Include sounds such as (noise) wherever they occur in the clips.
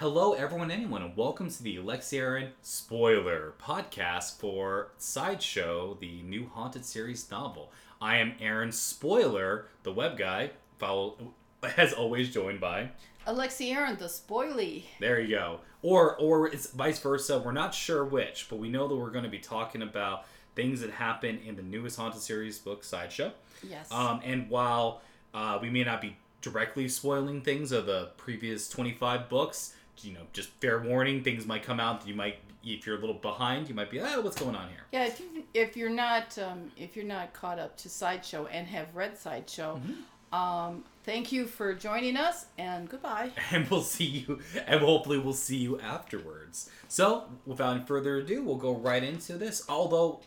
Hello, everyone, anyone, and welcome to the Alexie Aaron spoiler podcast for Sideshow, the new Haunted series novel. I am Aaron Spoiler, the web guy, follow, as always, joined by. Alexie Aaron, the spoily. There you go. Or, or it's vice versa. We're not sure which, but we know that we're going to be talking about things that happen in the newest Haunted series book, Sideshow. Yes. Um, and while uh, we may not be directly spoiling things of the previous 25 books, you know, just fair warning, things might come out you might, if you're a little behind, you might be, oh, what's going on here? yeah, if you if you're not um, if you're not caught up to Sideshow and have read Sideshow, Mm-hmm. um, thank you for joining us and goodbye. (laughs) And we'll see you, and hopefully we'll see you afterwards. So, without any further ado, we'll go right into this. Although,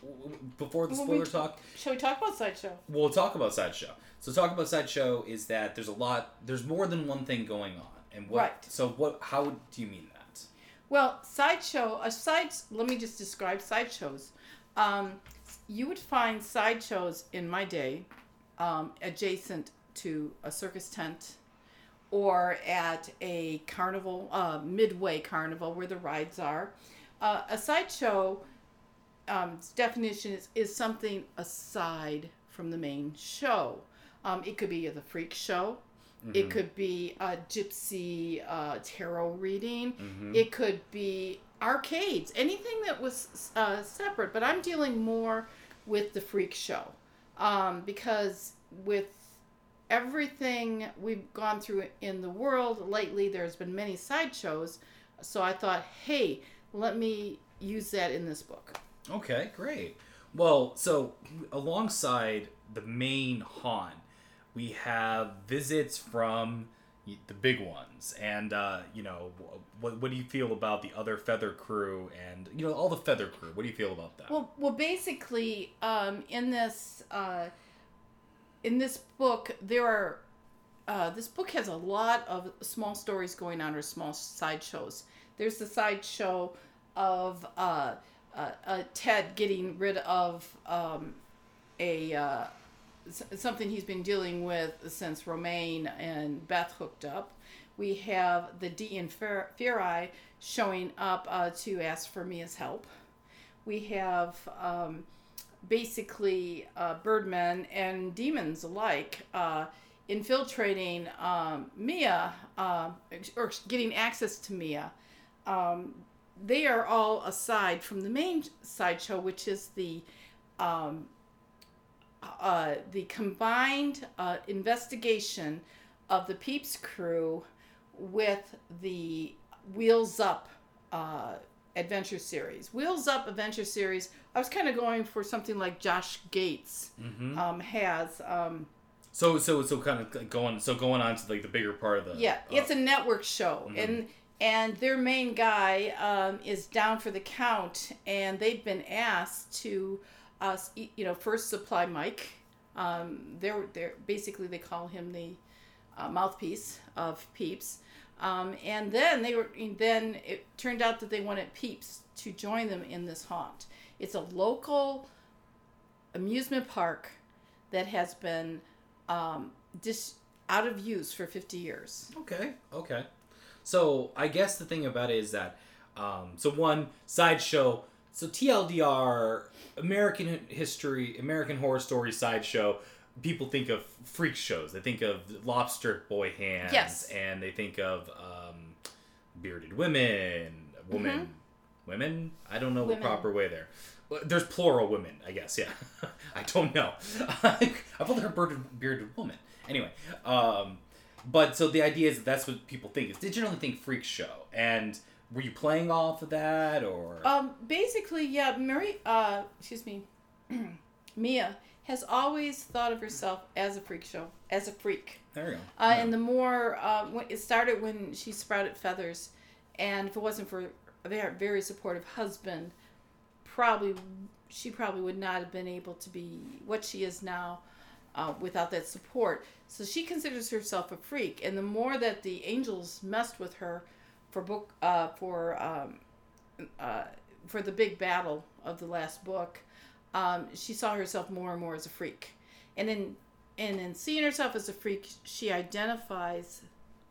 before the spoiler we- talk, Shall we talk about Sideshow? we'll talk about sideshow. So talk about sideshow is that there's a lot, there's more than one thing going on, and what? Right. So what? How do you mean that? Well, Sideshow, a side, let me just describe sideshows. Um, you would find sideshows in my day um, adjacent to a circus tent or at a carnival, uh, midway carnival where the rides are. Uh, a sideshow um, definition is, is something aside from the main show. Um, it could be the freak show. It could be a gypsy uh, tarot reading. It could be arcades, anything that was uh, separate. But I'm dealing more with the freak show um, because with everything we've gone through in the world lately, there's been many sideshows. So I thought, hey, let me use that in this book. Okay, great. Well, so alongside the main haunt, we have visits from the big ones, and uh, you know, what what do you feel about the other feather crew, and you know, all the feather crew? What do you feel about that? Well, well, basically, um, in this uh, in this book, there are uh, this book has a lot of small stories going on or small sideshows. There's the sideshow of uh, Ted getting rid of um, a uh, something he's been dealing with since Romaine and Beth hooked up. We have the Di Inferi showing up uh, to ask for Mia's help. We have um, basically uh, birdmen and demons alike uh, infiltrating um, Mia uh, or getting access to Mia. Um, they are all aside from the main sideshow, which is the um, uh, the combined uh, investigation of the Peeps crew with the Wheels Up uh, adventure series. Wheels Up adventure series. I was kind of going for something like Josh Gates um, has. Um, So so so kind of going so going on to like the bigger part of the yeah, uh, it's a network show, and and their main guy um, is down for the count, and they've been asked to, uh, you know, first supply Mike. Um, they're they're basically they call him the uh, mouthpiece of Peeps, um, and then they were then it turned out that they wanted Peeps to join them in this haunt. It's a local amusement park that has been um, dis- out of use for 50 years. Okay, okay. So I guess the thing about it is that, um, so one sideshow, so TLDR, American history, American Horror Story sideshow. People think of freak shows. They think of lobster boy hands, Yes. and they think of um, bearded women, women, women. I don't know Mm-hmm. Women. the proper way there. There's plural women, I guess. Yeah, (laughs) I don't know. I've only heard bearded, bearded woman. Anyway, um, but so the idea is that that's what people think. Is they generally think freak show, and were you playing off of that or? Um, basically, yeah, Mary, uh, excuse me, (clears throat) Mia has always thought of herself as a freak show, as a freak. there you go. Uh, And the more, uh, it started when she sprouted feathers, and if it wasn't for a very, very supportive husband, probably she probably would not have been able to be what she is now uh, without that support. So she considers herself a freak, and the more that the angels messed with her for book uh, for um, uh, for the big battle of the last book, um, she saw herself more and more as a freak, and then and in seeing herself as a freak, she identifies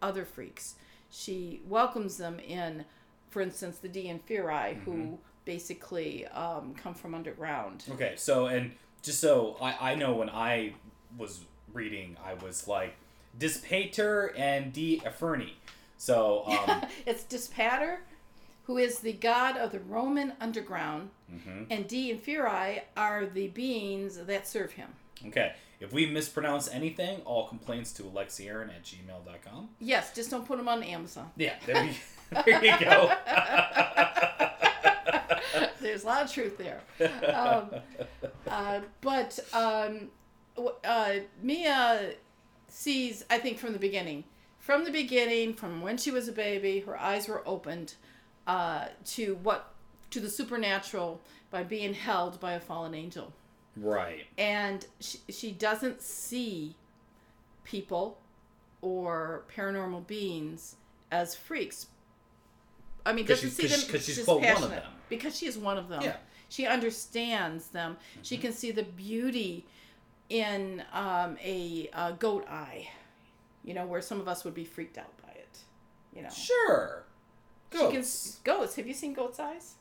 other freaks. she welcomes them in, for instance, the Di Inferi, Mm-hmm. who basically um, come from underground. Okay, so and just so I, I know when I was reading, I was like Dispater and D Aferni. So (laughs) um, it's Dispater, who is the god of the Roman underground, mhm. and Di Inferi are the beings that serve him. okay, if we mispronounce anything, all complaints to alexiaron at gmail.com. Yes, just don't put them on Amazon. Yeah, there, we, (laughs) (laughs) there you go. There's a lot of truth there. Um, uh, but um, uh, Mia sees, I think, from the beginning. From the beginning, from when she was a baby, her eyes were opened uh, to what to the supernatural by being held by a fallen angel, right. and she, she doesn't see people or paranormal beings as freaks. I mean, doesn't see them 'cause she's, quote, one of them. because she is one of them. Yeah. She understands them. She can see the beauty in um, a uh, goat eye, you know, where some of us would be freaked out by it. You know, Sure. she can Goats. goats. Have you seen goats' eyes?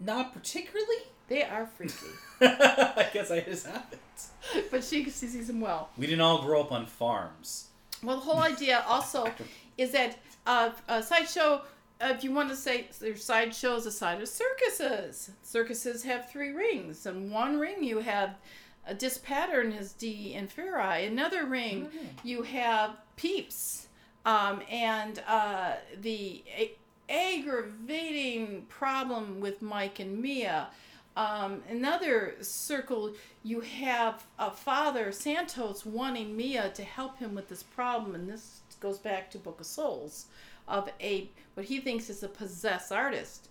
Not particularly. They are freaky, (laughs) I guess I just haven't. but she, she sees them well. We didn't all grow up on farms. Well, the whole (laughs) idea also is that uh, a sideshow. Uh, if you want to say there's sideshows aside of circuses, circuses have three rings. And one ring, you have a Dispater is Di Inferi. Another ring, you have peeps, um, and uh, the a- aggravating problem with Mike and Mia. Um, another circle, you have a father, Santos, wanting Mia to help him with this problem, and this goes back to Book of Souls, of a what he thinks is a possessed artist.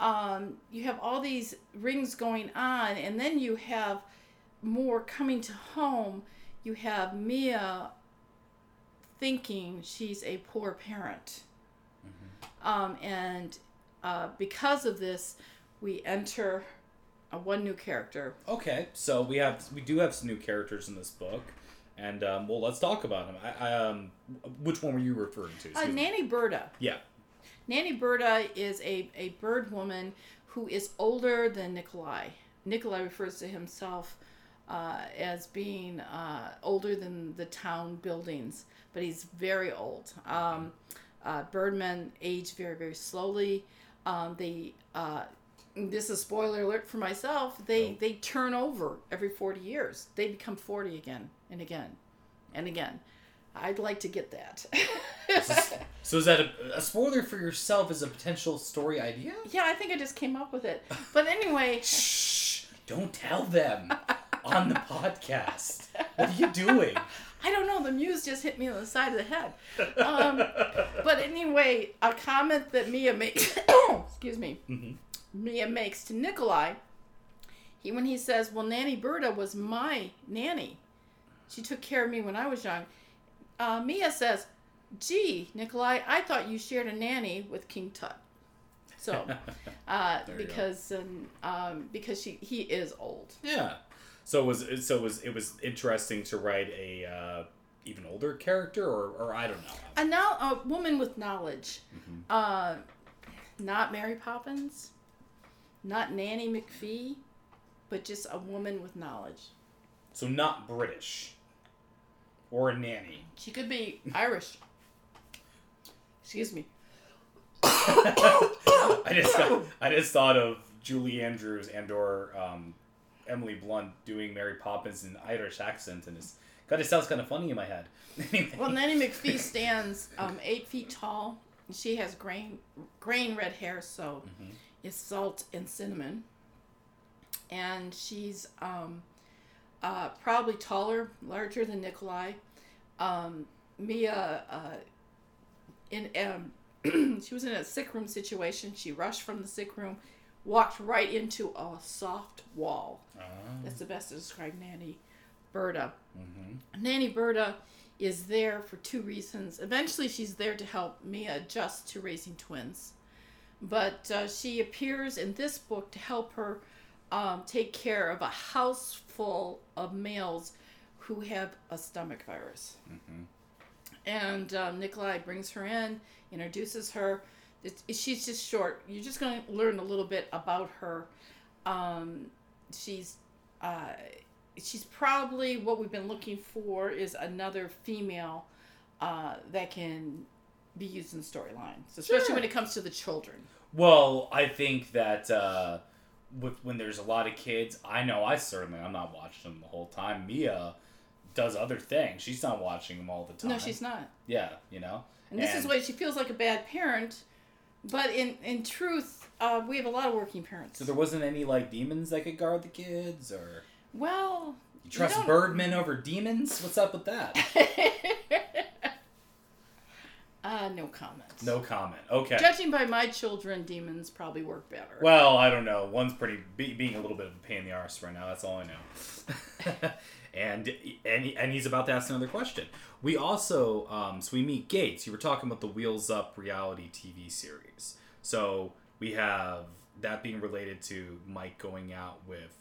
Um, you have all these rings going on, and then you have more coming to home. You have Mia thinking she's a poor parent. Um, and uh, because of this, we enter a one new character. Okay, so we have we do have some new characters in this book, and um, well, let's talk about them. I, I, um, which one were you referring to? Uh, Nanny Berta. Yeah. Nanny Berta is a, a bird woman who is older than Nikolai. Nikolai refers to himself uh, as being uh, older than the town buildings, but he's very old. Um, uh, birdmen age very, very slowly. Um, they, uh, this is spoiler alert for myself, they, Oh. they turn over every 40 years. They become 40 again and again and again. I'd like to get that. So is that a, a spoiler for yourself as a potential story idea? Yeah, I think I just came up with it. But anyway, (laughs) Shh! Don't tell them (laughs) on the podcast. What are you doing? (laughs) I don't know. The muse just hit me on the side of the head. Um, but anyway, a comment that Mia makes, (coughs) excuse me, Mhm. Mia makes to Nikolai, he when he says, "Well, Nanny Berta was my nanny. She took care of me when I was young." Uh, Mia says, "Gee, Nikolai, I thought you shared a nanny with King Tut." So, (laughs) uh, There you go. because um, um, because she he is old. Yeah. So it was so it was it was interesting to write a uh, even older character, or or I don't know. A now a woman with knowledge. Mhm. Uh, not Mary Poppins, not Nanny McPhee, but just a woman with knowledge. So not British, or a nanny. She could be Irish. Excuse me. (coughs) I just I just thought of Julie Andrews and or um, Emily Blunt doing Mary Poppins in Irish accent, and it's God, it sounds kind of funny in my head. (laughs) Well, Nanny McPhee stands um, eight feet tall. She has grain grain red hair, so Mhm. it's salt and cinnamon. And she's um, uh, probably taller, larger than Nikolai. Um, Mia, uh, in um, (clears throat) she was in a sick room situation. She rushed from the sick room, walked right into a soft wall. Ah, That's the best to describe Nanny Berta. mhm. Nanny Berta is there for two reasons. Eventually, she's there to help Mia adjust to raising twins. But uh, she appears in this book to help her um, take care of a house full of males who have a stomach virus. Mhm. and um, Nikolai brings her in, introduces her. She's just short. You're just going to learn a little bit about her. Um, she's uh, she's probably what we've been looking for is another female uh, that can be used in the storylines, especially Sure. when it comes to the children. Well, I think that uh, with when there's a lot of kids, I know I certainly I'm not watching them the whole time. Mia does other things. She's not watching them all the time. No, she's not. Yeah, you know. And this is why she feels like a bad parent. But in in truth, uh, we have a lot of working parents. So there wasn't any like demons that could guard the kids, or well, you trust don't- Birdman over demons? What's up with that? (laughs) uh, no comment. No comment. Okay. Judging by my children, demons probably work better. Well, I don't know. One's pretty be, being a little bit of a pain in the arse right now. That's all I know. (laughs) and and and he's about to ask another question. We also um, so we meet Gates. You were talking about the Wheels Up reality TV series. So we have that being related to Mike going out with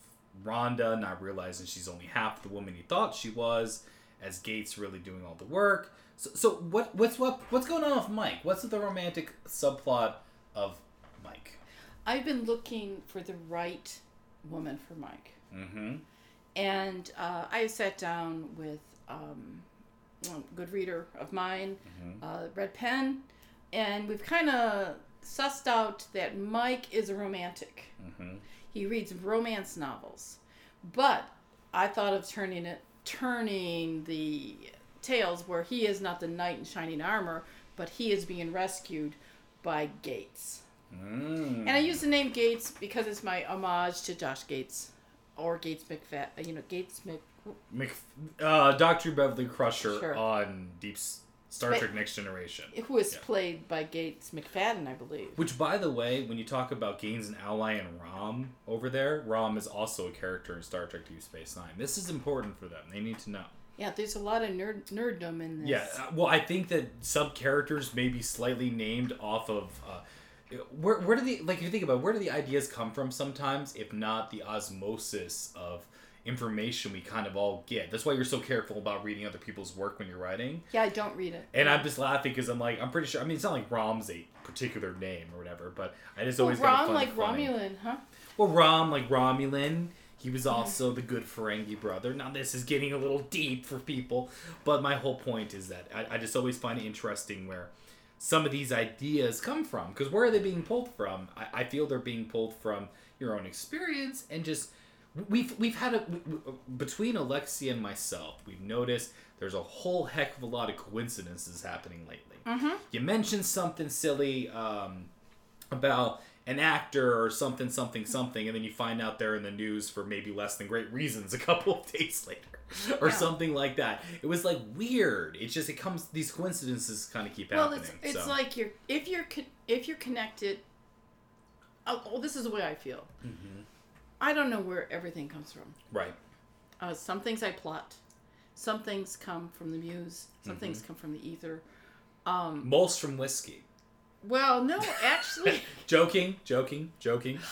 Rhonda, not realizing she's only half the woman he thought she was, as Gates really doing all the work. So, so what what's what what's going on with Mike? What's the romantic subplot of Mike? I've been looking for the right woman for Mike. Mm-hmm. And uh, I sat down with um, a good reader of mine, Mhm. uh, Red Pen, and we've kind of sussed out that Mike is a romantic. Mm-hmm. He reads romance novels, but I thought of turning it, turning the tales where he is not the knight in shining armor, but he is being rescued by Gates. Mm. And I use the name Gates because it's my homage to Josh Gates, or Gates McFat. You know, Gates Mc. Mc, uh, Dr. Beverly Crusher Sure. on Deep Star But- Trek Next Generation. Who is Yeah. played by Gates McFadden, I believe. Which, by the way, when you talk about Gaines and Ally and Rom over there, Rom is also a character in Star Trek Deep Space Nine. This is important for them. They need to know. Yeah, there's a lot of nerd nerddom in this. Yeah, uh, well, I think that sub characters may be slightly named off of. Uh, where, where do the like if you think about it, where do the ideas come from sometimes if not the osmosis of information we kind of all get that's why you're so careful about reading other people's work when you're writing Yeah, I don't read it. and i'm just laughing because i'm like i'm pretty sure i mean it's not like rom's a particular name or whatever but i just Well, always Rom like funny. Romulan, huh? well rom like romulan he was also the good Ferengi brother. Now this is getting a little deep for people, but my whole point is that I, I just always find it interesting where some of these ideas come from. Because where are they being pulled from? I, I feel they're being pulled from your own experience and just we've we've had a between Alexia and myself, we've noticed there's a whole heck of a lot of coincidences happening lately. Mm-hmm. You mentioned something silly um, about an actor or something, something, something, and then you find out they're in the news for maybe less than great reasons a couple of days later, (laughs) or Yeah. something like that. It was like weird. It's just it comes. These coincidences kind of keep Well, happening. it's it's so. like you're if you're if you're connected. Oh, well, this is the way I feel. Mhm. I don't know where everything comes from. right. Uh, some things I plot. Some things come from the muse. Some Mm-hmm. things come from the ether. Um, Most from whiskey. well, no, actually, (laughs) joking, joking, joking. (laughs)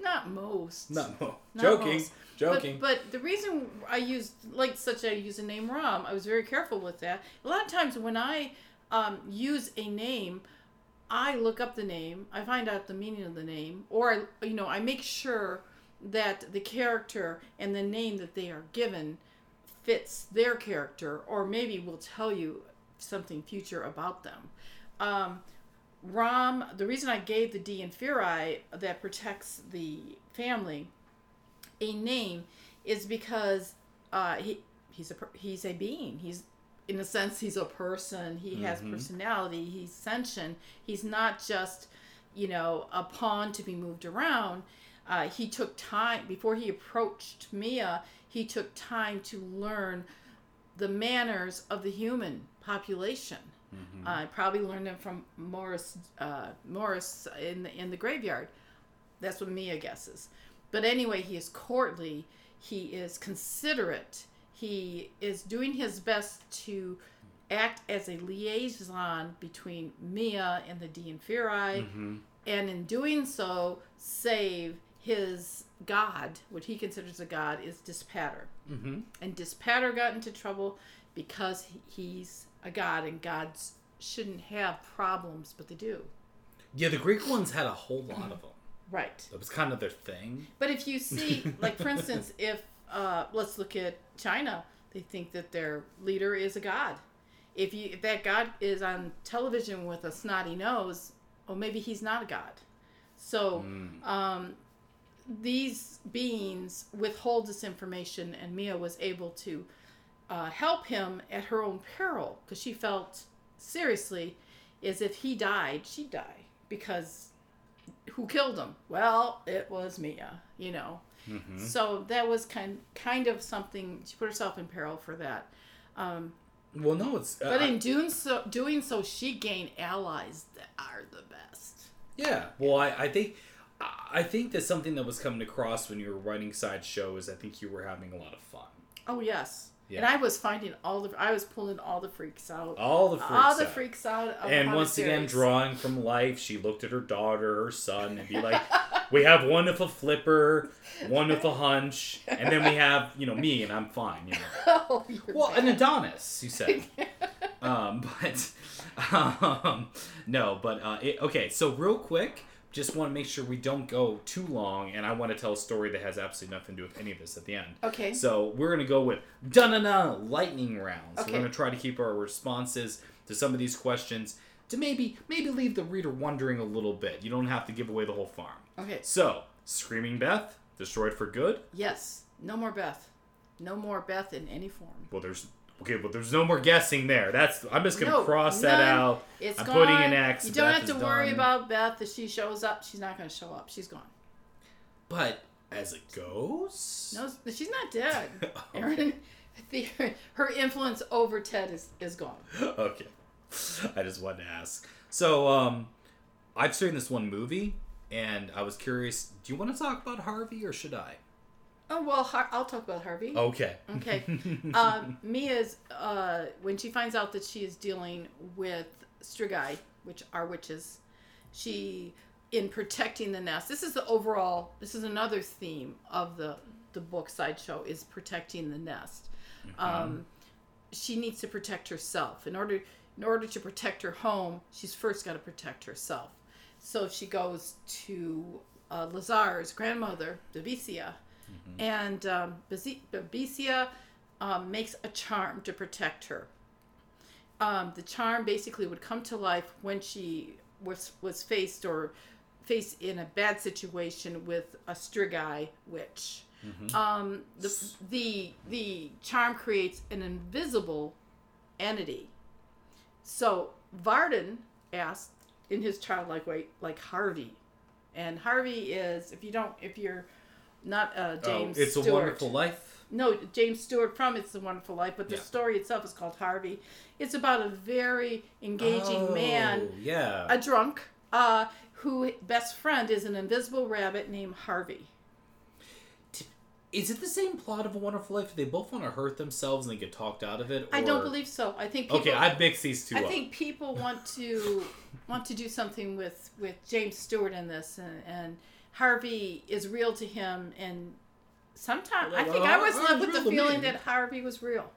not most. Not most. Not joking, most. joking. But, but the reason I used like such a use a name Rom, I was very careful with that. A lot of times when I um, use a name, I look up the name, I find out the meaning of the name, or I, you know I make sure that the character and the name that they are given fits their character, or maybe will tell you something future about them. Um, Rom, the reason I gave the Di Inferi that protects the family a name is because uh, he he's a he's a being. He's in a sense he's a person. He has Mhm. personality. He's sentient. He's not just you know a pawn to be moved around. Uh, he took time before he approached Mia. He took time to learn the manners of the human population. Mhm. I probably learned them from Morris uh, Morris in the, in the graveyard. That's what Mia guesses. But anyway, he is courtly. He is considerate. He is doing his best to act as a liaison between Mia and the Di Inferi, Mhm. and in doing so, save his god, what he considers a god, is Dispater Mhm. and Dispater got into trouble because he's a god and gods shouldn't have problems, but they do. Yeah, the Greek ones had a whole lot of them. (clears throat) Right. That was kind of their thing. But if you (laughs) see, like for instance, if uh, let's look at China, they think that their leader is a god. If you if that god is on television with a snotty nose, well, maybe he's not a god. So Mm. um, these beings withhold this information, and Mia was able to uh, help him at her own peril because she felt seriously as if he died, she'd die because who killed him? Well, it was Mia, you know. Mhm. So that was kind kind of something. She put herself in peril for that. Um, Well, no, it's. Uh, but in doing so, doing so, she gained allies that are the best. Yeah, well, I, I think I think that something that was coming across when you were writing side shows. I think you were having a lot of fun. Oh yes, and I was finding all the. I was pulling all the freaks out. All the freaks all the out. freaks out. Of and once again, drawing from life, she looked at her daughter, her son, and be like, "We have one with a flipper, one with a hunch, and then we have you know me, and I'm fine." You know. (laughs) oh, Well, an. Adonis, you said. (laughs) um, but (laughs) um, no, but uh, it, okay. So real quick, just want to make sure we don't go too long, and I want to tell a story that has absolutely nothing to do with any of this at the end. Okay. So we're gonna go with da-na-na lightning round. So Okay. we're gonna try to keep our responses to some of these questions to maybe maybe leave the reader wondering a little bit. You don't have to give away the whole farm. Okay. So Screaming Beth destroyed for good. Yes. No more Beth. No more Beth in any form. Well, there's okay, but there's no more guessing there. That's I'm just gonna No, cross that out. It's I'm gone. putting an X. You don't Beth have to worry done. about Beth. If she shows up, she's not going to show up. She's gone. But as a ghost, No, she's not dead. (laughs) Oh. Aaron, (laughs) the, her influence over Ted is, is gone. okay. I just wanted to ask. So, um, I've seen this one movie, and I was curious. Do you want to talk about Harvey, or should I? Oh well, Har- I'll talk about Harvey. Okay. Okay. (laughs) um, Mia's uh, when she finds out that she is dealing with Strigai, which are witches, she in protecting the nest. This is the overall. This is another theme of the the book sideshow is protecting the nest. Um, she needs to protect herself in order in order to protect her home. She's first got to protect herself. So she goes to uh, Lazar's grandmother, Babesia, and um, Babesia um, makes a charm to protect her. Um, the charm basically would come to life when she was was faced or faced in a bad situation with a Strigai witch. Um, the, the the charm creates an invisible entity. So Varden asked in his childlike way, like Harvey, and Harvey is if you don't if you're not uh, James oh, it's Stewart. a wonderful life. No, James Stewart from It's a Wonderful Life, but the Yeah. story itself is called Harvey. It's about a very engaging man, Oh, Yeah. a drunk, uh, who best friend is an invisible rabbit named Harvey. Is it the same plot of a Wonderful Life? Do they both want to hurt themselves and they get talked out of it? I don't believe so. I think people, Okay, I've mixed these two I up. think people want to want to do something with with James Stewart in this, and, and Harvey is real to him. And sometimes I think I was Uh, left with the feeling that Harvey was real.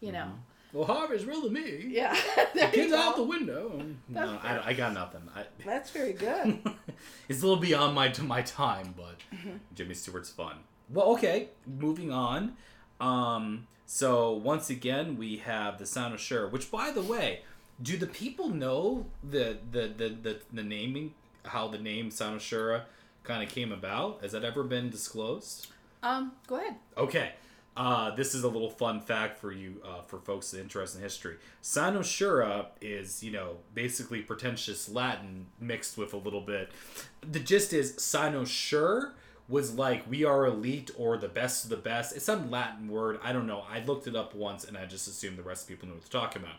You know, Well, Harvey's real to me. yeah. (laughs) you Kids out the window. (laughs) No, I, I got nothing. I, (laughs) That's very good. it's a little beyond my my time, but Mm-hmm. Jimmy Stewart's fun. Well, okay, moving on. Um, so once again, we have the Cynosure, which, by the way, do the people know the the the the, the naming how the name Cynosura kind of came about? Has that ever been disclosed? Um, go ahead. Okay. Uh, this is a little fun fact for you, uh, for folks interested in history. Cynosura is, you know, basically pretentious Latin mixed with a little bit. The gist is Cynosure was like we are elite or the best of the best. It's some Latin word. I don't know. I looked it up once and I just assumed the rest of people knew what they're talking about.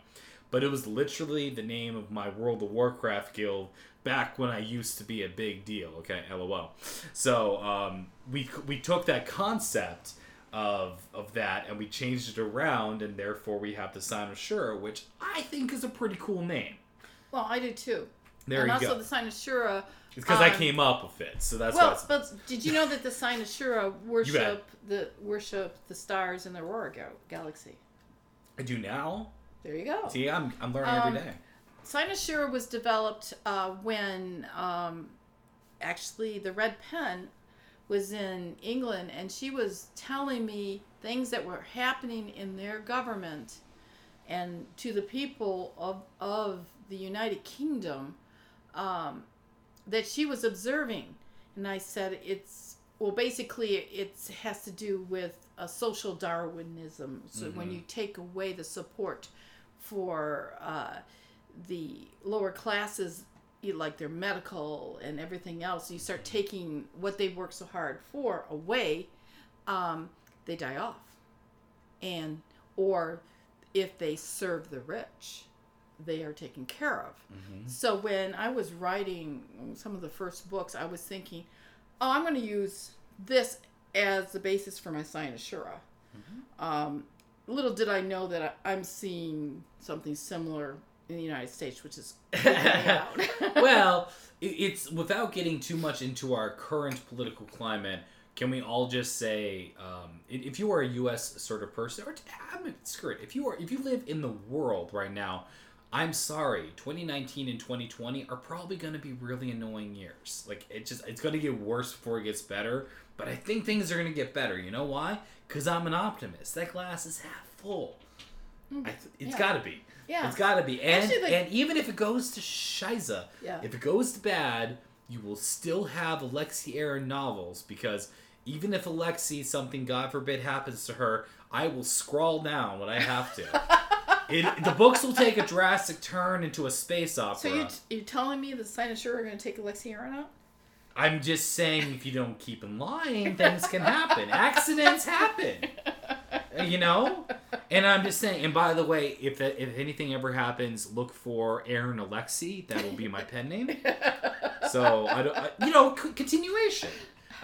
But it was literally the name of my World of Warcraft guild back when I used to be a big deal. Okay, lol. So um, we we took that concept of of that and we changed it around, and therefore we have the Cynosura, which I think is a pretty cool name. Well, I do too. There and you also go. the Cynosura. it's because I um, came up with it, so that's well, but did you know that the Cynosura (laughs) worship the worship the stars in the Aurora galaxy? I do now. There you go. See, I'm, I'm learning Um, every day. Cynosure was developed uh, when um, actually the red pen was in England, and she was telling me things that were happening in their government and to the people of of the United Kingdom um, that she was observing. And I said, it's well, basically, it has to do with a social Darwinism. So when Mhm. you take away the support for uh, the lower classes, like their medical and everything else, you start taking what they work so hard for away, um, they die off. And, or if they serve the rich, they are taken care of. Mhm. So when I was writing some of the first books, I was thinking, oh, I'm going to use this as the basis for my Cynosura. Um, little did I know that I, I'm seeing something similar in the United States, which is (laughs) freaking me out. (laughs) well, it- it's without getting too much into our current political climate. Can we all just say, um, if you are a U.S. sort of person, or I mean, screw it, if you are, if you live in the world right now, I'm sorry, 2019 and 2020 are probably going to be really annoying years. Like it just, it's going to get worse before it gets better. But I think things are going to get better. You know why? Because I'm an optimist. That glass is half full. Mm. I th- it's Yeah. got to be. yeah. It's got to be. And Actually, like- and even if it goes to Shiza, Yeah. if it goes to bad, you will still have Alexie Aaron novels because even if Alexie something God forbid happens to her, I will scrawl down what I have to. (laughs) it, the books will take a drastic turn into a space opera. so you you telling me the Cynosure are going to take Alexie Aaron out? I'm just saying, if you don't keep in line, things can happen. Accidents happen. You know? And I'm just saying, and by the way, if if anything ever happens, look for Aaron Alexie. That will be my pen name. So I don't, I, you know, c- continuation.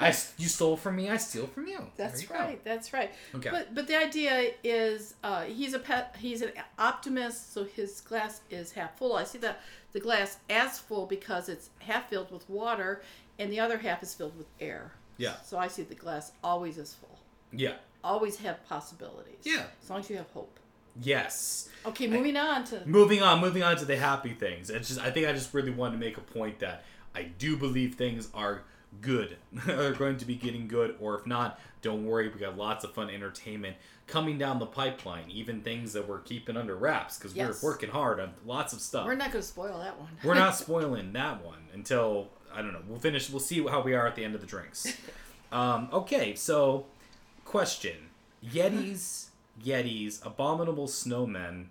I you stole from me, I steal from you. That's you go. right. That's right. Okay. But but the idea is uh, he's a pet. He's an optimist, so his glass is half full. I see that the glass as full because it's half filled with water, and the other half is filled with air. Yeah. So I see the glass always as full. yeah. Always have possibilities. Yeah. As long as you have hope. Yes. Okay, moving on to Moving on, moving on to the happy things. It's just I think I just really wanted to make a point that I do believe things are good. (laughs) are going to be getting good, or if not, don't worry, we got lots of fun entertainment coming down the pipeline. Even things that we're keeping under wraps because Yes. we're working hard on lots of stuff. We're not going to spoil that one. We're not (laughs) spoiling that one until I don't know. We'll finish. We'll see how we are at the end of the drinks. (laughs) Um, okay, so question: Yetis, Yetis, abominable snowmen,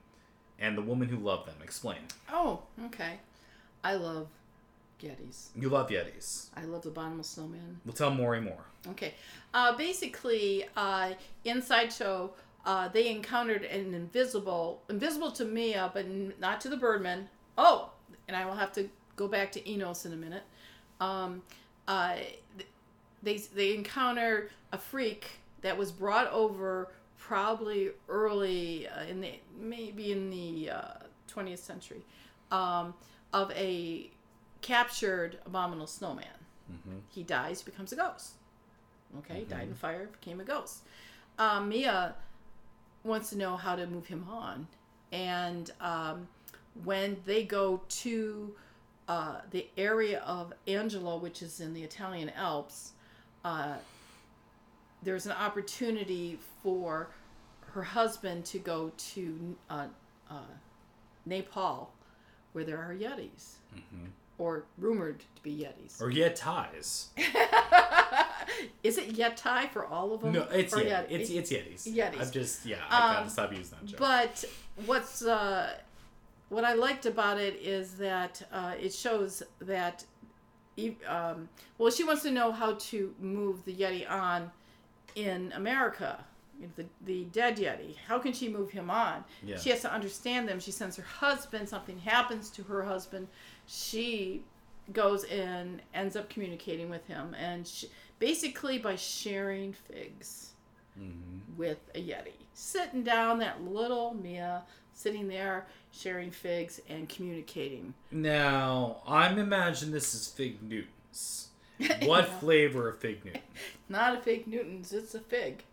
and the woman who loved them. Explain. oh, okay. I love Yetis. You love Yetis. I love the Abominable Snowman. We'll tell Maury more. Okay. Uh, basically, uh, in Sideshow, uh, they encountered an invisible, invisible to Mia, but not to the Birdman. Oh, and I will have to go back to Enos in a minute. Um, uh, they they encounter a freak that was brought over probably early uh, in the maybe in the uh, 20th century um, of a captured abominable snowman. Mhm. He dies, becomes a ghost. Okay, died in fire, became a ghost. Um, Mia wants to know how to move him on, and um, when they go to uh, the area of Angelo, which is in the Italian Alps, uh, there's an opportunity for her husband to go to uh, uh, Nepal, where there are Yetis, Mhm. Or rumored to be Yetis. Or Yetis. (laughs) Is it Yeti for all of them? No, it's Or Yeti. It's it's Yetis. Yetis. I'm just yeah. I Um, gotta stop using that joke. But what's uh, what I liked about it is that uh, it shows that, um, well, she wants to know how to move the Yeti on in America. The, the dead Yeti. How can she move him on? Yeah. She has to understand them. She sends her husband. Something happens to her husband. She goes and ends up communicating with him, and she, basically by sharing figs Mhm. with a Yeti. Sitting down, that little Mia sitting there sharing figs and communicating. Now I'm imagining this is Fig Newtons. (laughs) What Yeah. flavor of Fig Newton? Not a fig Newton's, it's a fig.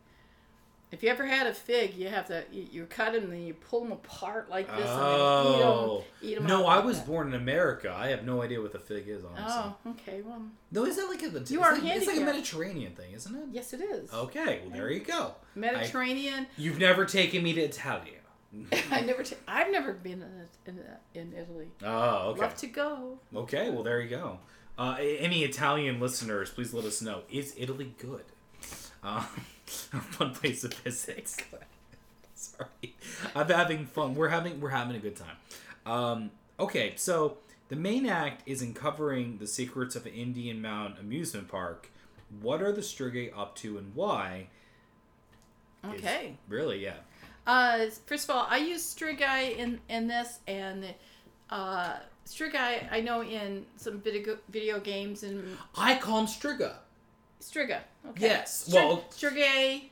If you ever had a fig, you have to you, you cut them and then you pull them apart like this Oh. and then eat them. Eat them No, I like was that. born in America. I have no idea what the fig is, honestly. Oh, okay. Well, No, is that like a? You are like, It's like a. Mediterranean thing, isn't it? yes, it is. Okay, well there you go. Mediterranean. You've never taken me to Italia. (laughs) I never. T- I've never been in, in, in Italy. Oh, okay. Love to go. Okay, well there you go. Uh, any Italian listeners, please let us know. Is Italy good? Uh, (laughs) fun place to visit. (laughs) Sorry, I'm having fun. We're having we're having a good time. Um, okay, so the main act is uncovering the secrets of Indian Mound Amusement Park. What are the Strigay up to and why? is- Okay. really, yeah. Uh, first of all, I use Strigai in in this, and uh, Strigai I know in some video video games and I call him Striga. Striga. Okay. Yes, well- Strigay.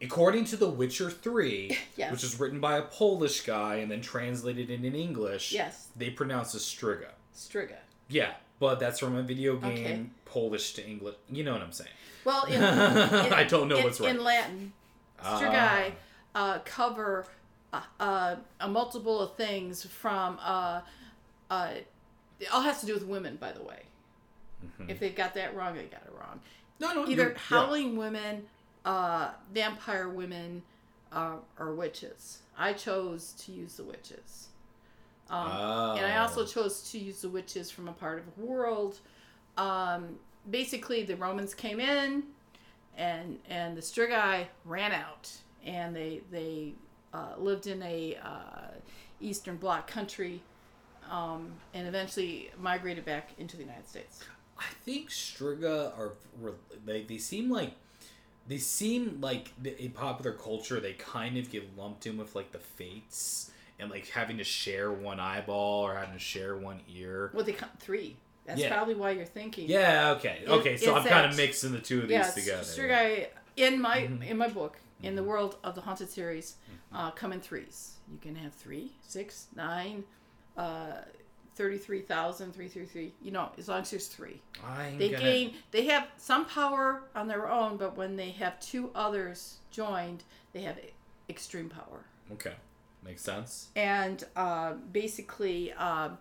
According to The Witcher 3, (laughs) Yes. which is written by a Polish guy and then translated in in English, Yes. they pronounce it Striga. Striga. Yeah, but that's from a video game, Okay. Polish to English. You know what I'm saying. Well, in, (laughs) I don't know in, what's right. in Latin. Ah. Strigai uh, cover uh, uh, a multiple of things from. Uh, uh, it all has to do with women, by the way. Mhm. If they got that wrong, they got it wrong. No, no, Either you're- yeah. howling women, uh, vampire women, uh, or witches. I chose to use the witches. Um, And I also Oh. chose to use the witches from a part of the world. Um, basically, the Romans came in, and and the Strigai ran out, and they they uh, lived in a uh, Eastern Bloc country, um, and eventually migrated back into the United States. I think Striga are they they seem like they seem like the- in popular culture they kind of get lumped in with like the fates and like having to share one eyeball or having to share one ear. Well, they come three. That's Yeah. probably why you're thinking. Yeah, okay. It- Okay, so I'm kind of mixing the two of these Yeah, together. Strigai in my Mhm. in my book in the Mhm. world of the haunted series Mm-hmm. uh, come in threes. You can have three, six, nine, uh, 33,000, 333. You know, as long as there's three. I'm They gonna, gain, they have some power on their own, but when they have two others joined, they have extreme power. Okay. Makes sense. And uh, basically, um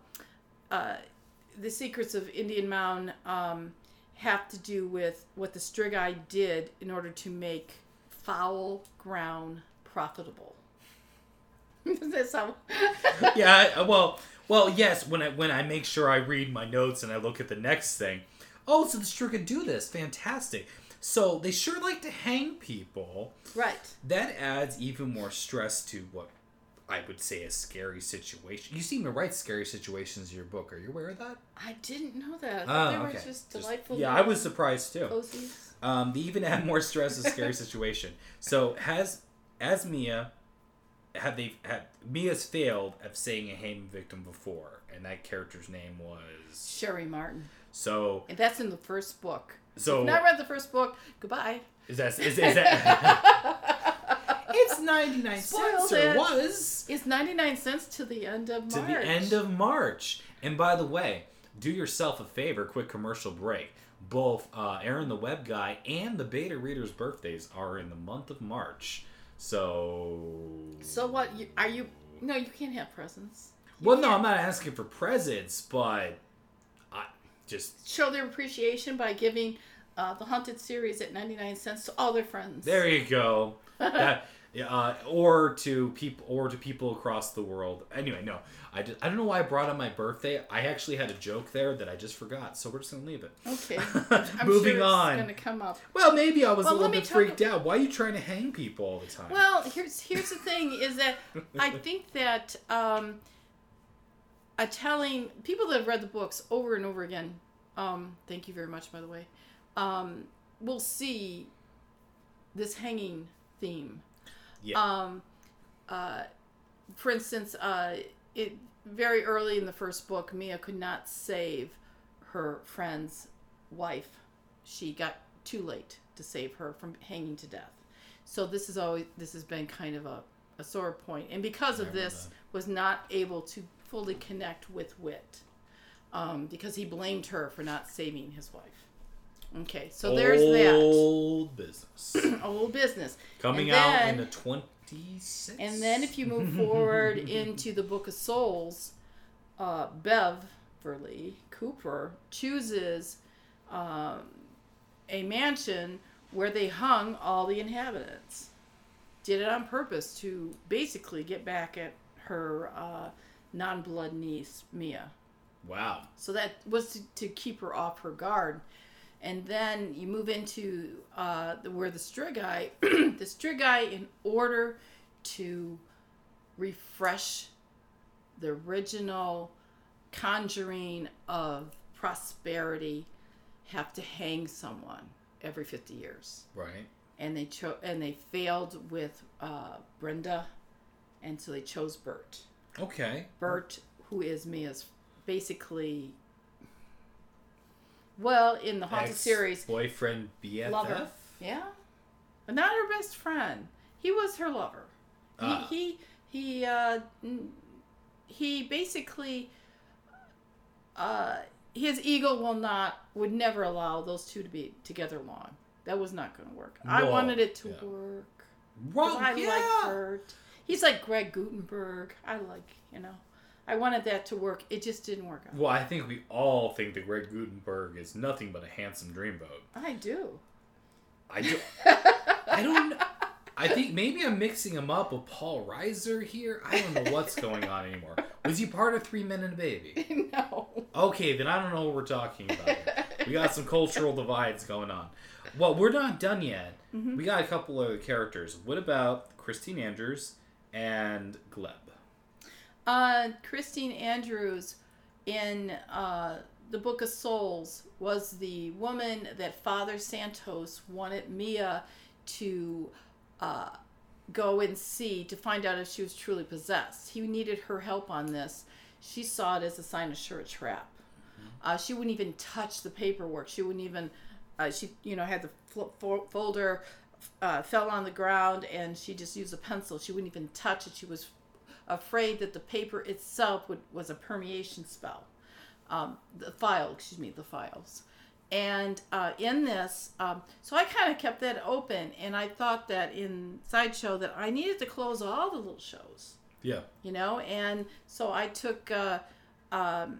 uh, the secrets of Indian Mound um, have to do with what the Strigai did in order to make foul ground profitable. (laughs) (laughs) Yeah, I- well, well, yes. When I when I make sure I read my notes and I look at the next thing, oh, so the Striga do this, fantastic. So they sure like to hang people. right. That adds even more stress to what I would say a scary situation. You seem to write scary situations in your book. Are you aware of that? I didn't know that. I Oh, they okay. were just Just- delightful. yeah, I was surprised too. Cozies. Um, they even add more stress to scary (laughs) situation. So has as Mia had they had Mia's failed at saying a hangman victim before, and that character's name was Sherry Martin. so And that's in the first book. so If not read the first book, goodbye. is that is, is that (laughs) it's ninety nine Spoiled cents or it. was It's 99 cents to the end of to March. the end of March. And by the way, do yourself a favor, quick commercial break. Both uh, Aaron the Web Guy and the beta readers' birthdays are in the month of March. So. So what? Are you? No, you can't have presents. You Well, no, can't I'm not asking for presents, but I just Show their appreciation by giving uh, the Haunted series at 99 cents to all their friends. there you go. (laughs) that uh, or to people or to people across the world. Anyway, no, I, just, I don't know why I brought up my birthday. I actually had a joke there that I just forgot, so we're just gonna leave it. Okay. (laughs) I'm Moving sure on. To come up. Well, maybe I was Well, a little bit freaked out. Why are you trying to hang people all the time? Well, here's here's the thing: is that I (laughs) think that um, a telling people that have read the books over and over again. Um, thank you very much, by the way. Um, will see this hanging theme. Yeah. Um, uh, for instance, uh, it very early in the first book, Mia could not save her friend's wife. She got too late to save her from hanging to death. So this is always this has been kind of a, a sore point, and because of this, was not able to fully connect with Wit, um, because he blamed her for not saving his wife. Okay, so there's that Old business. (clears throat) old business. Coming And out then- in the 26. And then if you move forward (laughs) into the Book of Souls, uh, Beverly Cooper chooses um, a mansion where they hung all the inhabitants. Did it on purpose to basically get back at her uh, non blood niece, Mia. Wow. So that was to, to keep her off her guard. And then you move into uh, the, where the Strigai, (clears throat) the Strigai, in order to refresh the original conjuring of prosperity, have to hang someone every 50 years. Right. And they cho- and they failed with uh, Brenda, and so they chose Bert. Okay. Bert, who is Mia's basically, well, in the Haunted series, Boyfriend BFF. lover. Yeah, but not her best friend. He was her lover. Ah. He he he uh, he basically uh, his ego will not would never allow those two to be together long. That was not going to work. I wanted it to yeah. work. Well, I yeah. like Bert. He's like Greg Gutenberg. I like, you know, I wanted that to work. It just didn't work out. Well, I think we all think that Greg Gutenberg is nothing but a handsome dreamboat. I do. I do. (laughs) I don't. I think maybe I'm mixing him up with Paul Reiser here. I don't know what's going on anymore. Was he part of Three Men and a Baby? (laughs) no. Okay, then I don't know what we're talking about. We got some cultural divides going on. Well, we're not done yet. Mm-hmm. We got a couple of characters. What about Christine Andrews and Gleb? Uh, Christine Andrews in uh, the Book of Souls was the woman that Father Santos wanted Mia to uh, go and see to find out if she was truly possessed. He needed her help on this. She saw it as a sign of sure trap. Uh, she wouldn't even touch the paperwork. She wouldn't even. Uh, she, you know, had the fo- folder uh, fell on the ground, and she just used a pencil. She wouldn't even touch it. She was afraid that the paper itself would, was a permeation spell. Um, the file, excuse me, the files. And uh, in this, um, so I kind of kept that open, and I thought that in Sideshow that I needed to close all the little shows, Yeah. you know, and so I took, uh, um,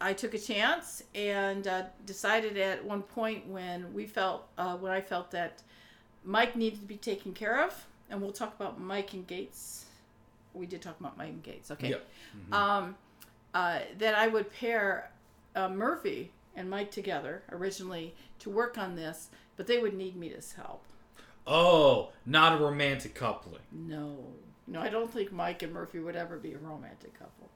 I took a chance and uh, decided at one point when we felt, uh, when I felt that Mike needed to be taken care of, and we'll talk about Mike and Gates. We did talk about Mike and Gates, okay? Yep. um, uh, that I would pair uh, Murphy and Mike together originally to work on this, but they would need Mita's help. Oh, not a romantic coupling. No, no, I don't think Mike and Murphy would ever be a romantic couple.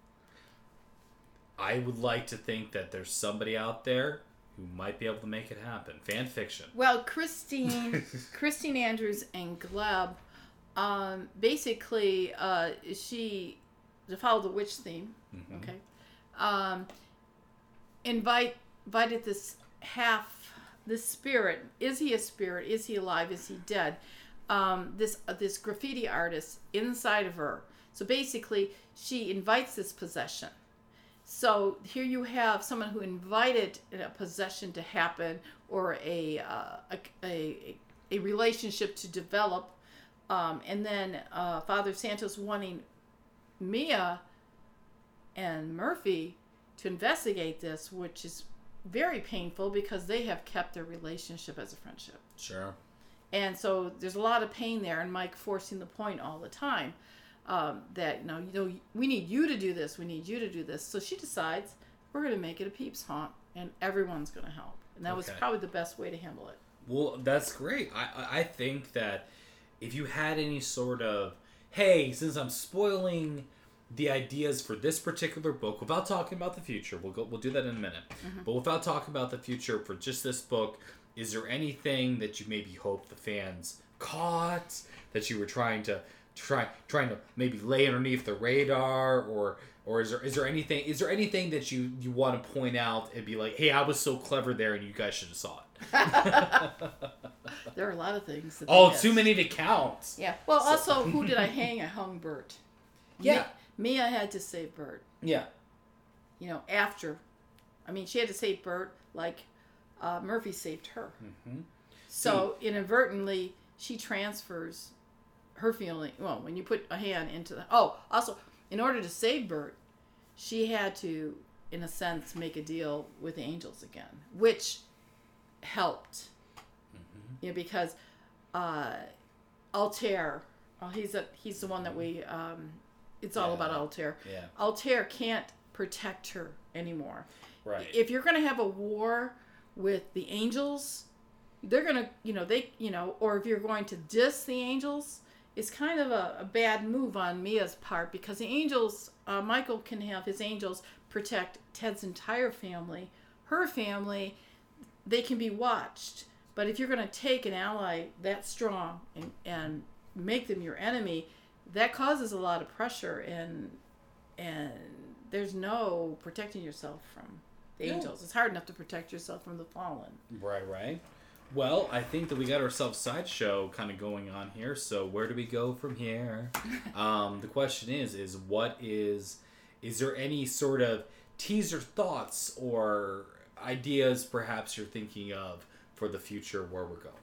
I would like to think that there's somebody out there who might be able to make it happen. Fan fiction. Well, Christine, (laughs) Christine Andrews and Gleb, um, basically, uh, she to follow the witch theme. Mhm. Okay, um, invite invited this half this spirit. Is he a spirit? Is he alive? Is he dead? Um, this uh, this graffiti artist inside of her. So basically, she invites this possession. So here you have someone who invited a possession to happen or a uh, a, a, a relationship to develop, um, and then uh, Father Santos wanting Mia and Murphy to investigate this, which is very painful because they have kept their relationship as a friendship. Sure. And so there's a lot of pain there, and Mike forcing the point all the time um, that you know, you know, we need you to do this, we need you to do this. So she decides we're going to make it a peeps haunt, and everyone's going to help, and that was probably the best way to handle it. Well, that's great. I- I think that if you had any sort of hey, since I'm spoiling the ideas for this particular book without talking about the future, we'll go we'll do that in a minute. Mm-hmm. But without talking about the future for just this book, is there anything that you maybe hope the fans caught that you were trying to try trying to maybe lay underneath the radar or or is there is there anything is there anything that you you want to point out and be like, "Hey, I was so clever there and you guys should have saw it." (laughs) There are a lot of things. That Oh, too many to count. Yeah. Well, also, who did I (laughs) hang? I hung Bert. Yeah. Me, Mia had to save Bert. Yeah. you know, after. I mean, she had to save Bert like uh, Murphy saved her. hmm So inadvertently, she transfers her feeling. Well, when you put a hand into the oh, also in order to save Bert, she had to, in a sense, make a deal with the angels again, which helped. You know, because uh, Altair, oh, he's a he's the one that we. Um, it's all Yeah. about Altair. Yeah. Altair can't protect her anymore Right. if you're going to have a war with the angels they're going to you know they you know or if you're going to diss the angels it's kind of a, a bad move on mia's part because the angels uh, michael can have his angels protect ted's entire family her family they can be watched but if you're going to take an ally that strong and, and make them your enemy that causes a lot of pressure and and there's no protecting yourself from the No. angels. It's hard enough to protect yourself from the fallen. Right, right. Well, I think that we got ourselves sideshow kind of going on here. So where do we go from here? (laughs) um, the question is, is what is, is there any sort of teaser thoughts or ideas perhaps you're thinking of for the future where we're going?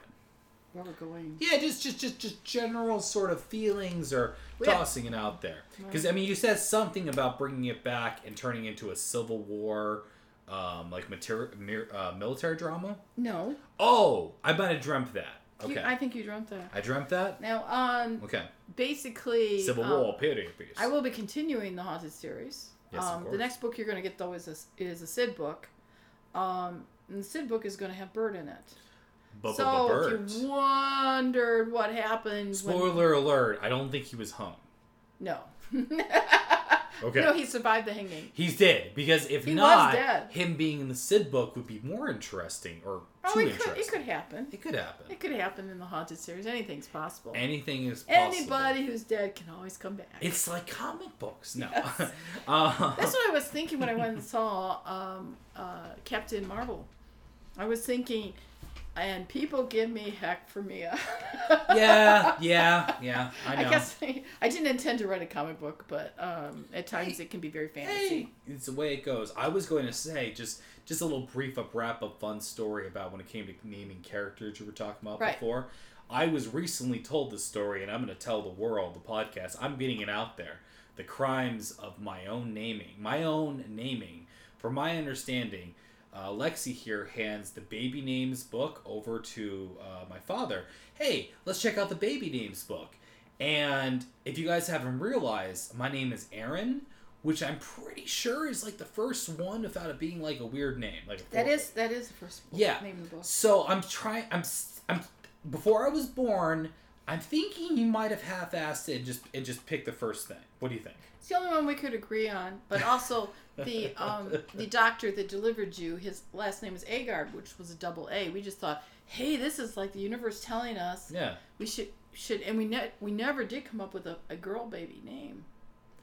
Where we're going. Yeah, just just just just general sort of feelings or yeah. tossing it out there. Because I mean, you said something about bringing it back and turning into a civil war, um, like materi- mir- uh, military drama. No, Oh, I might have dreamt that. you- Okay, I think you dreamt that. I dreamt that. Now, um, Okay, basically, civil um, war period piece. I will be continuing the haunted series. Yes, of um, the next book you're going to get though is a, is a Sid book. Um, and the Sid book is going to have Bird in it. But so bird. if you wondered what happened, when, Spoiler alert! I don't think he was hung. no, (laughs) Okay. no, he survived the hanging. He's dead because if He not, him being in the Sid book would be more interesting or Oh, it could, it could happen. It could happen. It could happen in the haunted series. Anything's possible. Anything is possible. Anybody who's dead can always come back. It's like comic books. No. Yes. (laughs) uh, That's what I was thinking when I went and saw um, uh, Captain Marvel. I was thinking, and people give me heck for Mia. (laughs) yeah, yeah, yeah. I know. I guess I didn't intend to write a comic book, but um, at times it can be very fantasy. Hey, it's the way it goes. I was going to say just just a little brief up wrap up fun story about when it came to naming characters you were talking about Right. before. I was recently told this story, and I'm going to tell the world, the podcast. I'm getting it out there. The crimes of my own naming, my own naming. From my understanding, uh, Lexi here hands the baby names book over to uh, my father. Hey, let's check out the baby names book. And if you guys haven't realized, my name is Aaron, which I'm pretty sure is like the first one without it being like a weird name. Like that is that is the first Yeah. name of the book. So I'm trying. I'm. I'm. Before I was born, I'm thinking you might have half-assed it and just and just picked the first thing. What do you think? It's the only one we could agree on, but (laughs) also the um, the doctor that delivered you, his last name is Agard, which was a double A. We just thought, hey, this is like the universe telling us Yeah. we should should, and we ne- we never did come up with a, a girl baby name,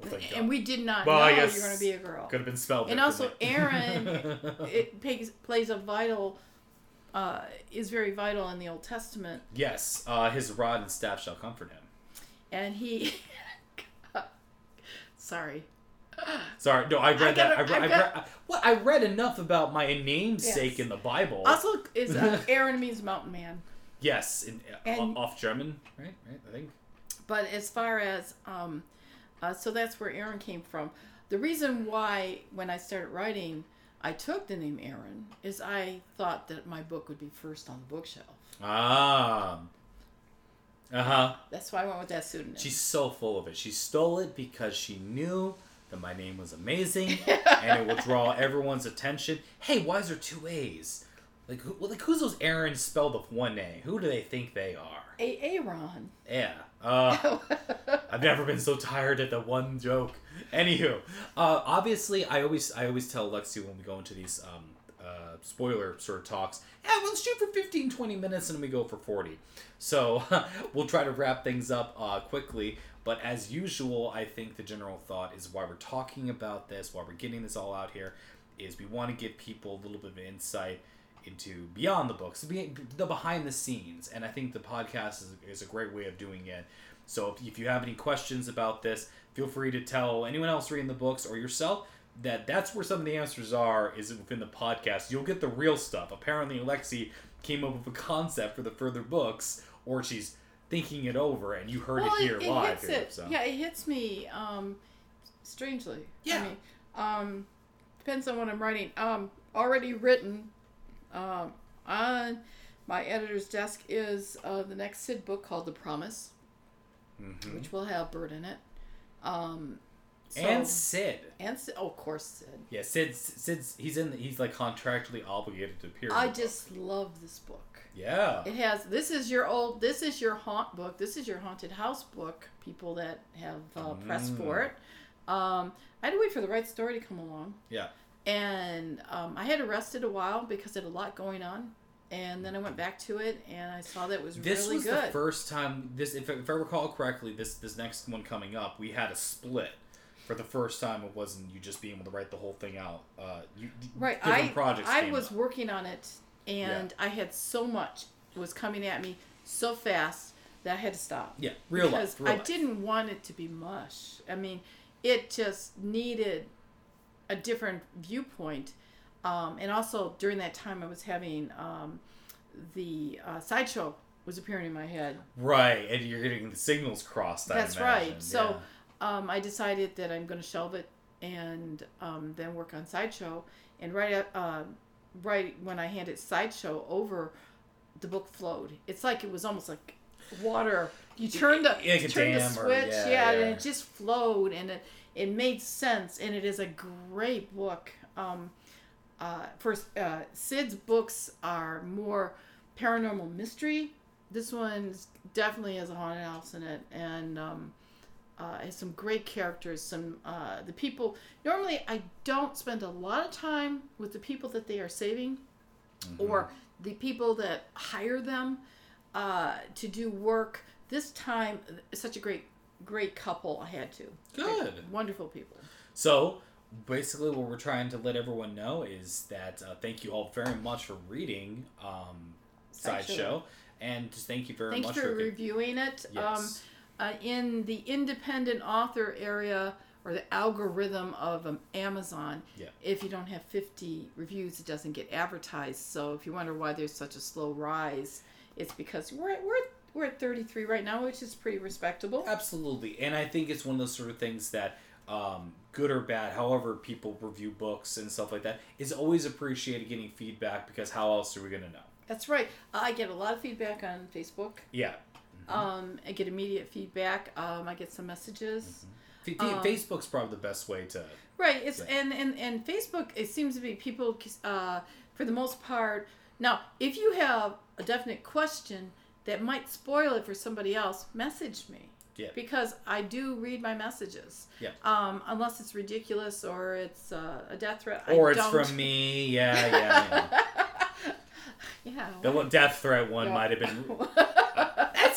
Well, and we did not Well, know you're going to be a girl. Could have been spelled. And also Aaron (laughs) It plays plays a vital, uh, is very vital in the Old Testament, yes, uh, his rod and staff shall comfort him. and he. (laughs) Sorry. (gasps) Sorry, no, I read I that. gotta- I, I, got- read, well, I read enough about my namesake Yes. in the Bible. Also, is uh, (laughs) Aaron means mountain man. yes, in, uh, And- off German, right? Right, I think. But as far as um, uh, so that's where Aaron came from. The reason why when I started writing, I took the name Aaron is I thought that my book would be first on the bookshelf. Ah. Uh huh. That's why I went with that pseudonym. She's so full of it. She stole it because she knew that my name was amazing (laughs) and it will draw everyone's attention. Hey, why is there two A's? Like, who, like who's those Aaron's spelled with one A? Who do they think they are? A Aaron. Yeah. Uh, (laughs) I've never been so tired at the one joke. Anywho, uh, obviously, I always I always tell Lexi when we go into these um, uh, spoiler sort of talks, yeah, we'll shoot for 15, 20 minutes and then we go for 40. So (laughs) we'll try to wrap things up uh, quickly. But as usual, I think the general thought is why we're talking about this, why we're getting this all out here, is we want to give people a little bit of insight into beyond the books, the behind the scenes. And I think the podcast is, is a great way of doing it. So if, if you have any questions about this, feel free to tell anyone else reading the books or yourself. that that's where some of the answers are is within the podcast. You'll get the real stuff. Apparently, Alexie came up with a concept for the further books, or she's thinking it over, and you heard well, it here it, it live. hits here, it. so. Yeah, it hits me um, strangely. Yeah. I mean, um, depends on what I'm writing. Um, already written um, on my editor's desk is uh, the next Sid book called The Promise, Mhm. which will have Bird in it. Um, so- and Sid. and Sid, oh, of course, Sid. Yeah, Sid's Sid's he's in. He's like contractually obligated to appear. I the book. just love this book. Yeah. It has. This is your old. This is your haunt book. This is your haunted house book. People that have uh, pressed for Mm. it. Um, I had to wait for the right story to come along, Yeah. and um, I had rested a while because it had a lot going on, and then I went back to it, and I saw that it was This really was good. the first time. This, if, if I recall correctly, this this next one coming up, we had a split. For the first time, it wasn't you just being able to write the whole thing out. Uh, you, right. I projects. I was up. working on it, and I had so much was coming at me so fast that I had to stop. Yeah, real because life. Real I life. didn't want it to be mush. I mean, it just needed a different viewpoint. Um, and also during that time, I was having um, the uh, sideshow was appearing in my head. Right, and you're getting the signals crossed. I That's right. So um, I decided that I'm going to shelve it and um, then work on sideshow. And right at, uh, right when I handed sideshow over, the book flowed. It's like it was almost like water. You turned the Like a turned the dam or- switch, yeah, yeah, and it just flowed, and it it made sense. And it is a great book. Um, uh, first, uh, Sid's books are more paranormal mystery. This one definitely has a haunted house in it, and um, uh, has some great characters. Some uh, the people. Normally, I don't spend a lot of time with the people that they are saving, Mm-hmm. or the people that hire them uh, to do work. This time, such a great, great couple. I had to. Good. Wonderful people. So basically, what we're trying to let everyone know is that uh, thank you all very much for reading um, Sideshow. Sideshow, and thank you very Thanks much for for reviewing it. Um, Yes. Uh, in the independent author area or the algorithm of um, Amazon, Yeah. if you don't have 50 reviews, it doesn't get advertised. So if you wonder why there's such a slow rise, it's because we're at, we're at, we're at 33 right now, which is pretty respectable. Absolutely, and I think it's one of those sort of things that, um, good or bad, however people review books and stuff like that, is always appreciated getting feedback because how else are we gonna know? That's right. I get a lot of feedback on Facebook. Yeah, Um, I get immediate feedback. Um, I get some messages. F- Um, Facebook's probably the best way to. Right. It's Yeah. and, and and Facebook. It seems to be people uh, for the most part. Now, if you have a definite question that might spoil it for somebody else, message me. Yeah. Because I do read my messages. Yeah. Um, unless it's ridiculous or it's uh, a death threat. Or I it's don't... from me. Yeah, yeah. yeah. (laughs) yeah. the death threat one Yeah. might have been. (laughs)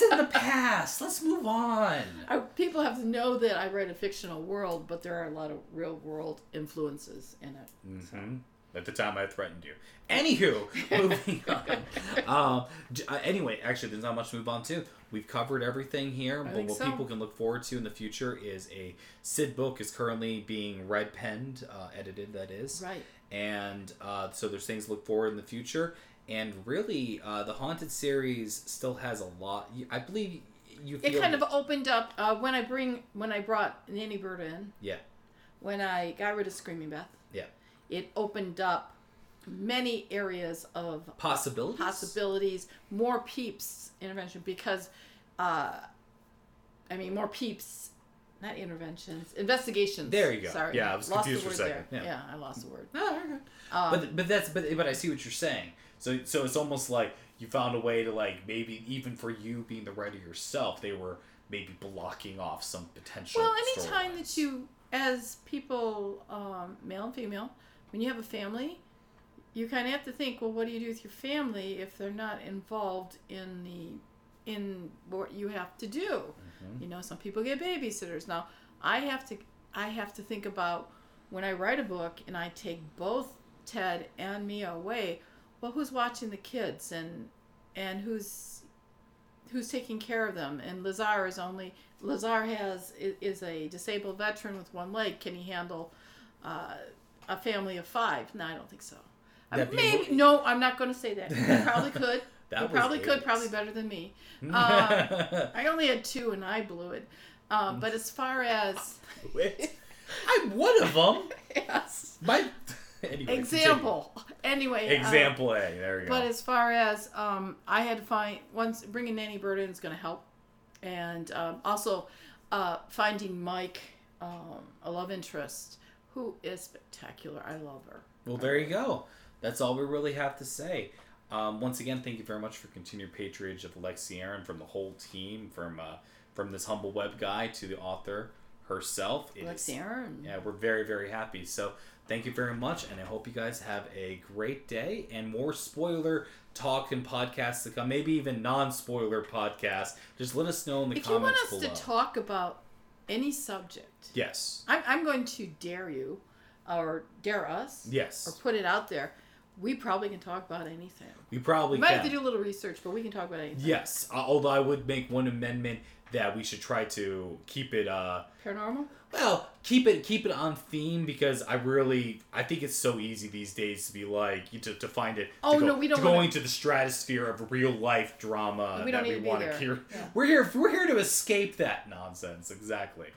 That's in the past. Let's move on. I, people have to know that I write a fictional world, but there are a lot of real world influences in it. hmm At the time, I threatened you. Anywho, (laughs) moving on. Um, uh, anyway, actually, there's not much to move on to. We've covered everything here, but think what so. people can look forward to in the future is a Sid book is currently being red penned, uh, edited, that is. Right. And uh, so there's things to look forward in the future. And really, uh, the Haunted series still has a lot. I believe you feel. It kind of opened up uh, when I bring when I brought Nanny Bird in. Yeah. When I got rid of Screaming Beth. Yeah. It opened up many areas of Possibilities? possibilities, more peeps intervention because, uh, I mean more peeps, not interventions, investigations. There you go. Sorry, Yeah, I was lost confused the for a word second. There. Yeah. I lost the word. No, very good. Um, but but that's but but I see what you're saying. So so it's almost like you found a way to like maybe even for you being the writer yourself, they were maybe blocking off some potential. Well, anytime that you, as people, um, male and female, when you have a family, you kind of have to think, well, what do you do with your family if they're not involved in the, in what you have to do? Mhm. You know, some people get babysitters. Now, I have to, I have to think about when I write a book and I take both Ted and Mia away. Well, who's watching the kids and and who's who's taking care of them and lazar is only lazar has is a disabled veteran with one leg can he handle uh, a family of five. No, I don't think so. Uh, That'd maybe more- no, I'm not going to say that. You (laughs) probably could. Was probably could. Probably better than me. Uh, (laughs) I only had two, and I blew it. Uh, but as far as I'm one of them. yes, My (laughs) anyway, example. Anyway, continue. uh, Example A. There you go. But as far as um, I had to find once bringing Nanny Bird in is going to help, and um, also uh, finding Mike, um, a love interest, who is spectacular. I love her. Well, there you go. That's all we really have to say. Um, once again, thank you very much for continued patronage of Alexie Aaron from the whole team, from uh, from this humble web guy to the author herself. It is- Lexi Aaron. yeah, we're very very happy. So thank you very much, and I hope you guys have a great day and more spoiler talk and podcasts to come. Maybe even non-spoiler podcasts. Just let us know in the comments. If you want us below. to talk about any subject, yes, I'm, I'm going to dare you, or dare us, yes, or put it out there. We probably can talk about anything. we probably We might can. have to do a little research, but we can talk about anything. Yes, although I would make one amendment that we should try to keep it uh Paranormal? well, keep it keep it on theme because I really I think it's so easy these days to be like to, to find it Oh, to go, no, we don't to wanna- go into the stratosphere of real life drama We don't that we to want to hear. Yeah. We're here we're here to escape that nonsense exactly.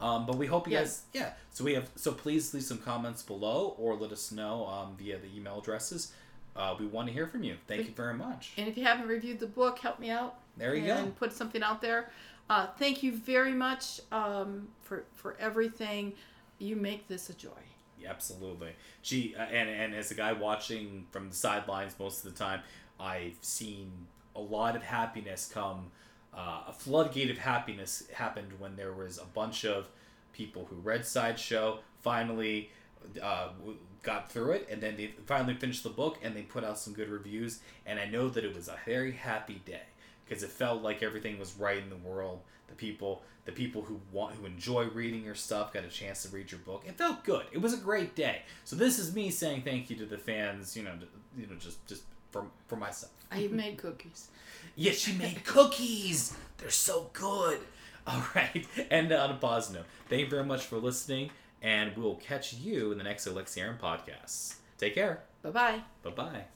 Um, but we hope you Yeah. guys yeah. So we have so please leave some comments below or let us know um, via the email addresses. Uh, we want to hear from you. Thank you very much. And if you haven't reviewed the book, help me out. There you and go. put something out there. Uh, thank you very much um, for for everything. You make this a joy. Yeah, absolutely. She uh, and and as a guy watching from the sidelines most of the time, I've seen a lot of happiness come. Uh, a floodgate of happiness happened when there was a bunch of people who read Sideshow finally uh, got through it, and then they finally finished the book and they put out some good reviews. And I know that it was a very happy day because it felt like everything was right in the world. The people, the people who want, who enjoy reading your stuff, got a chance to read your book. It felt good. It was a great day. So this is me saying thank you to the fans. You know, to, you know, just just for for myself. I made cookies. (laughs) Yeah, she made cookies. They're so good. (laughs) All right. And on a positive note, thank you very much for listening, and we'll catch you in the next Alexie Aaron podcast. Take care. Bye bye. Bye bye.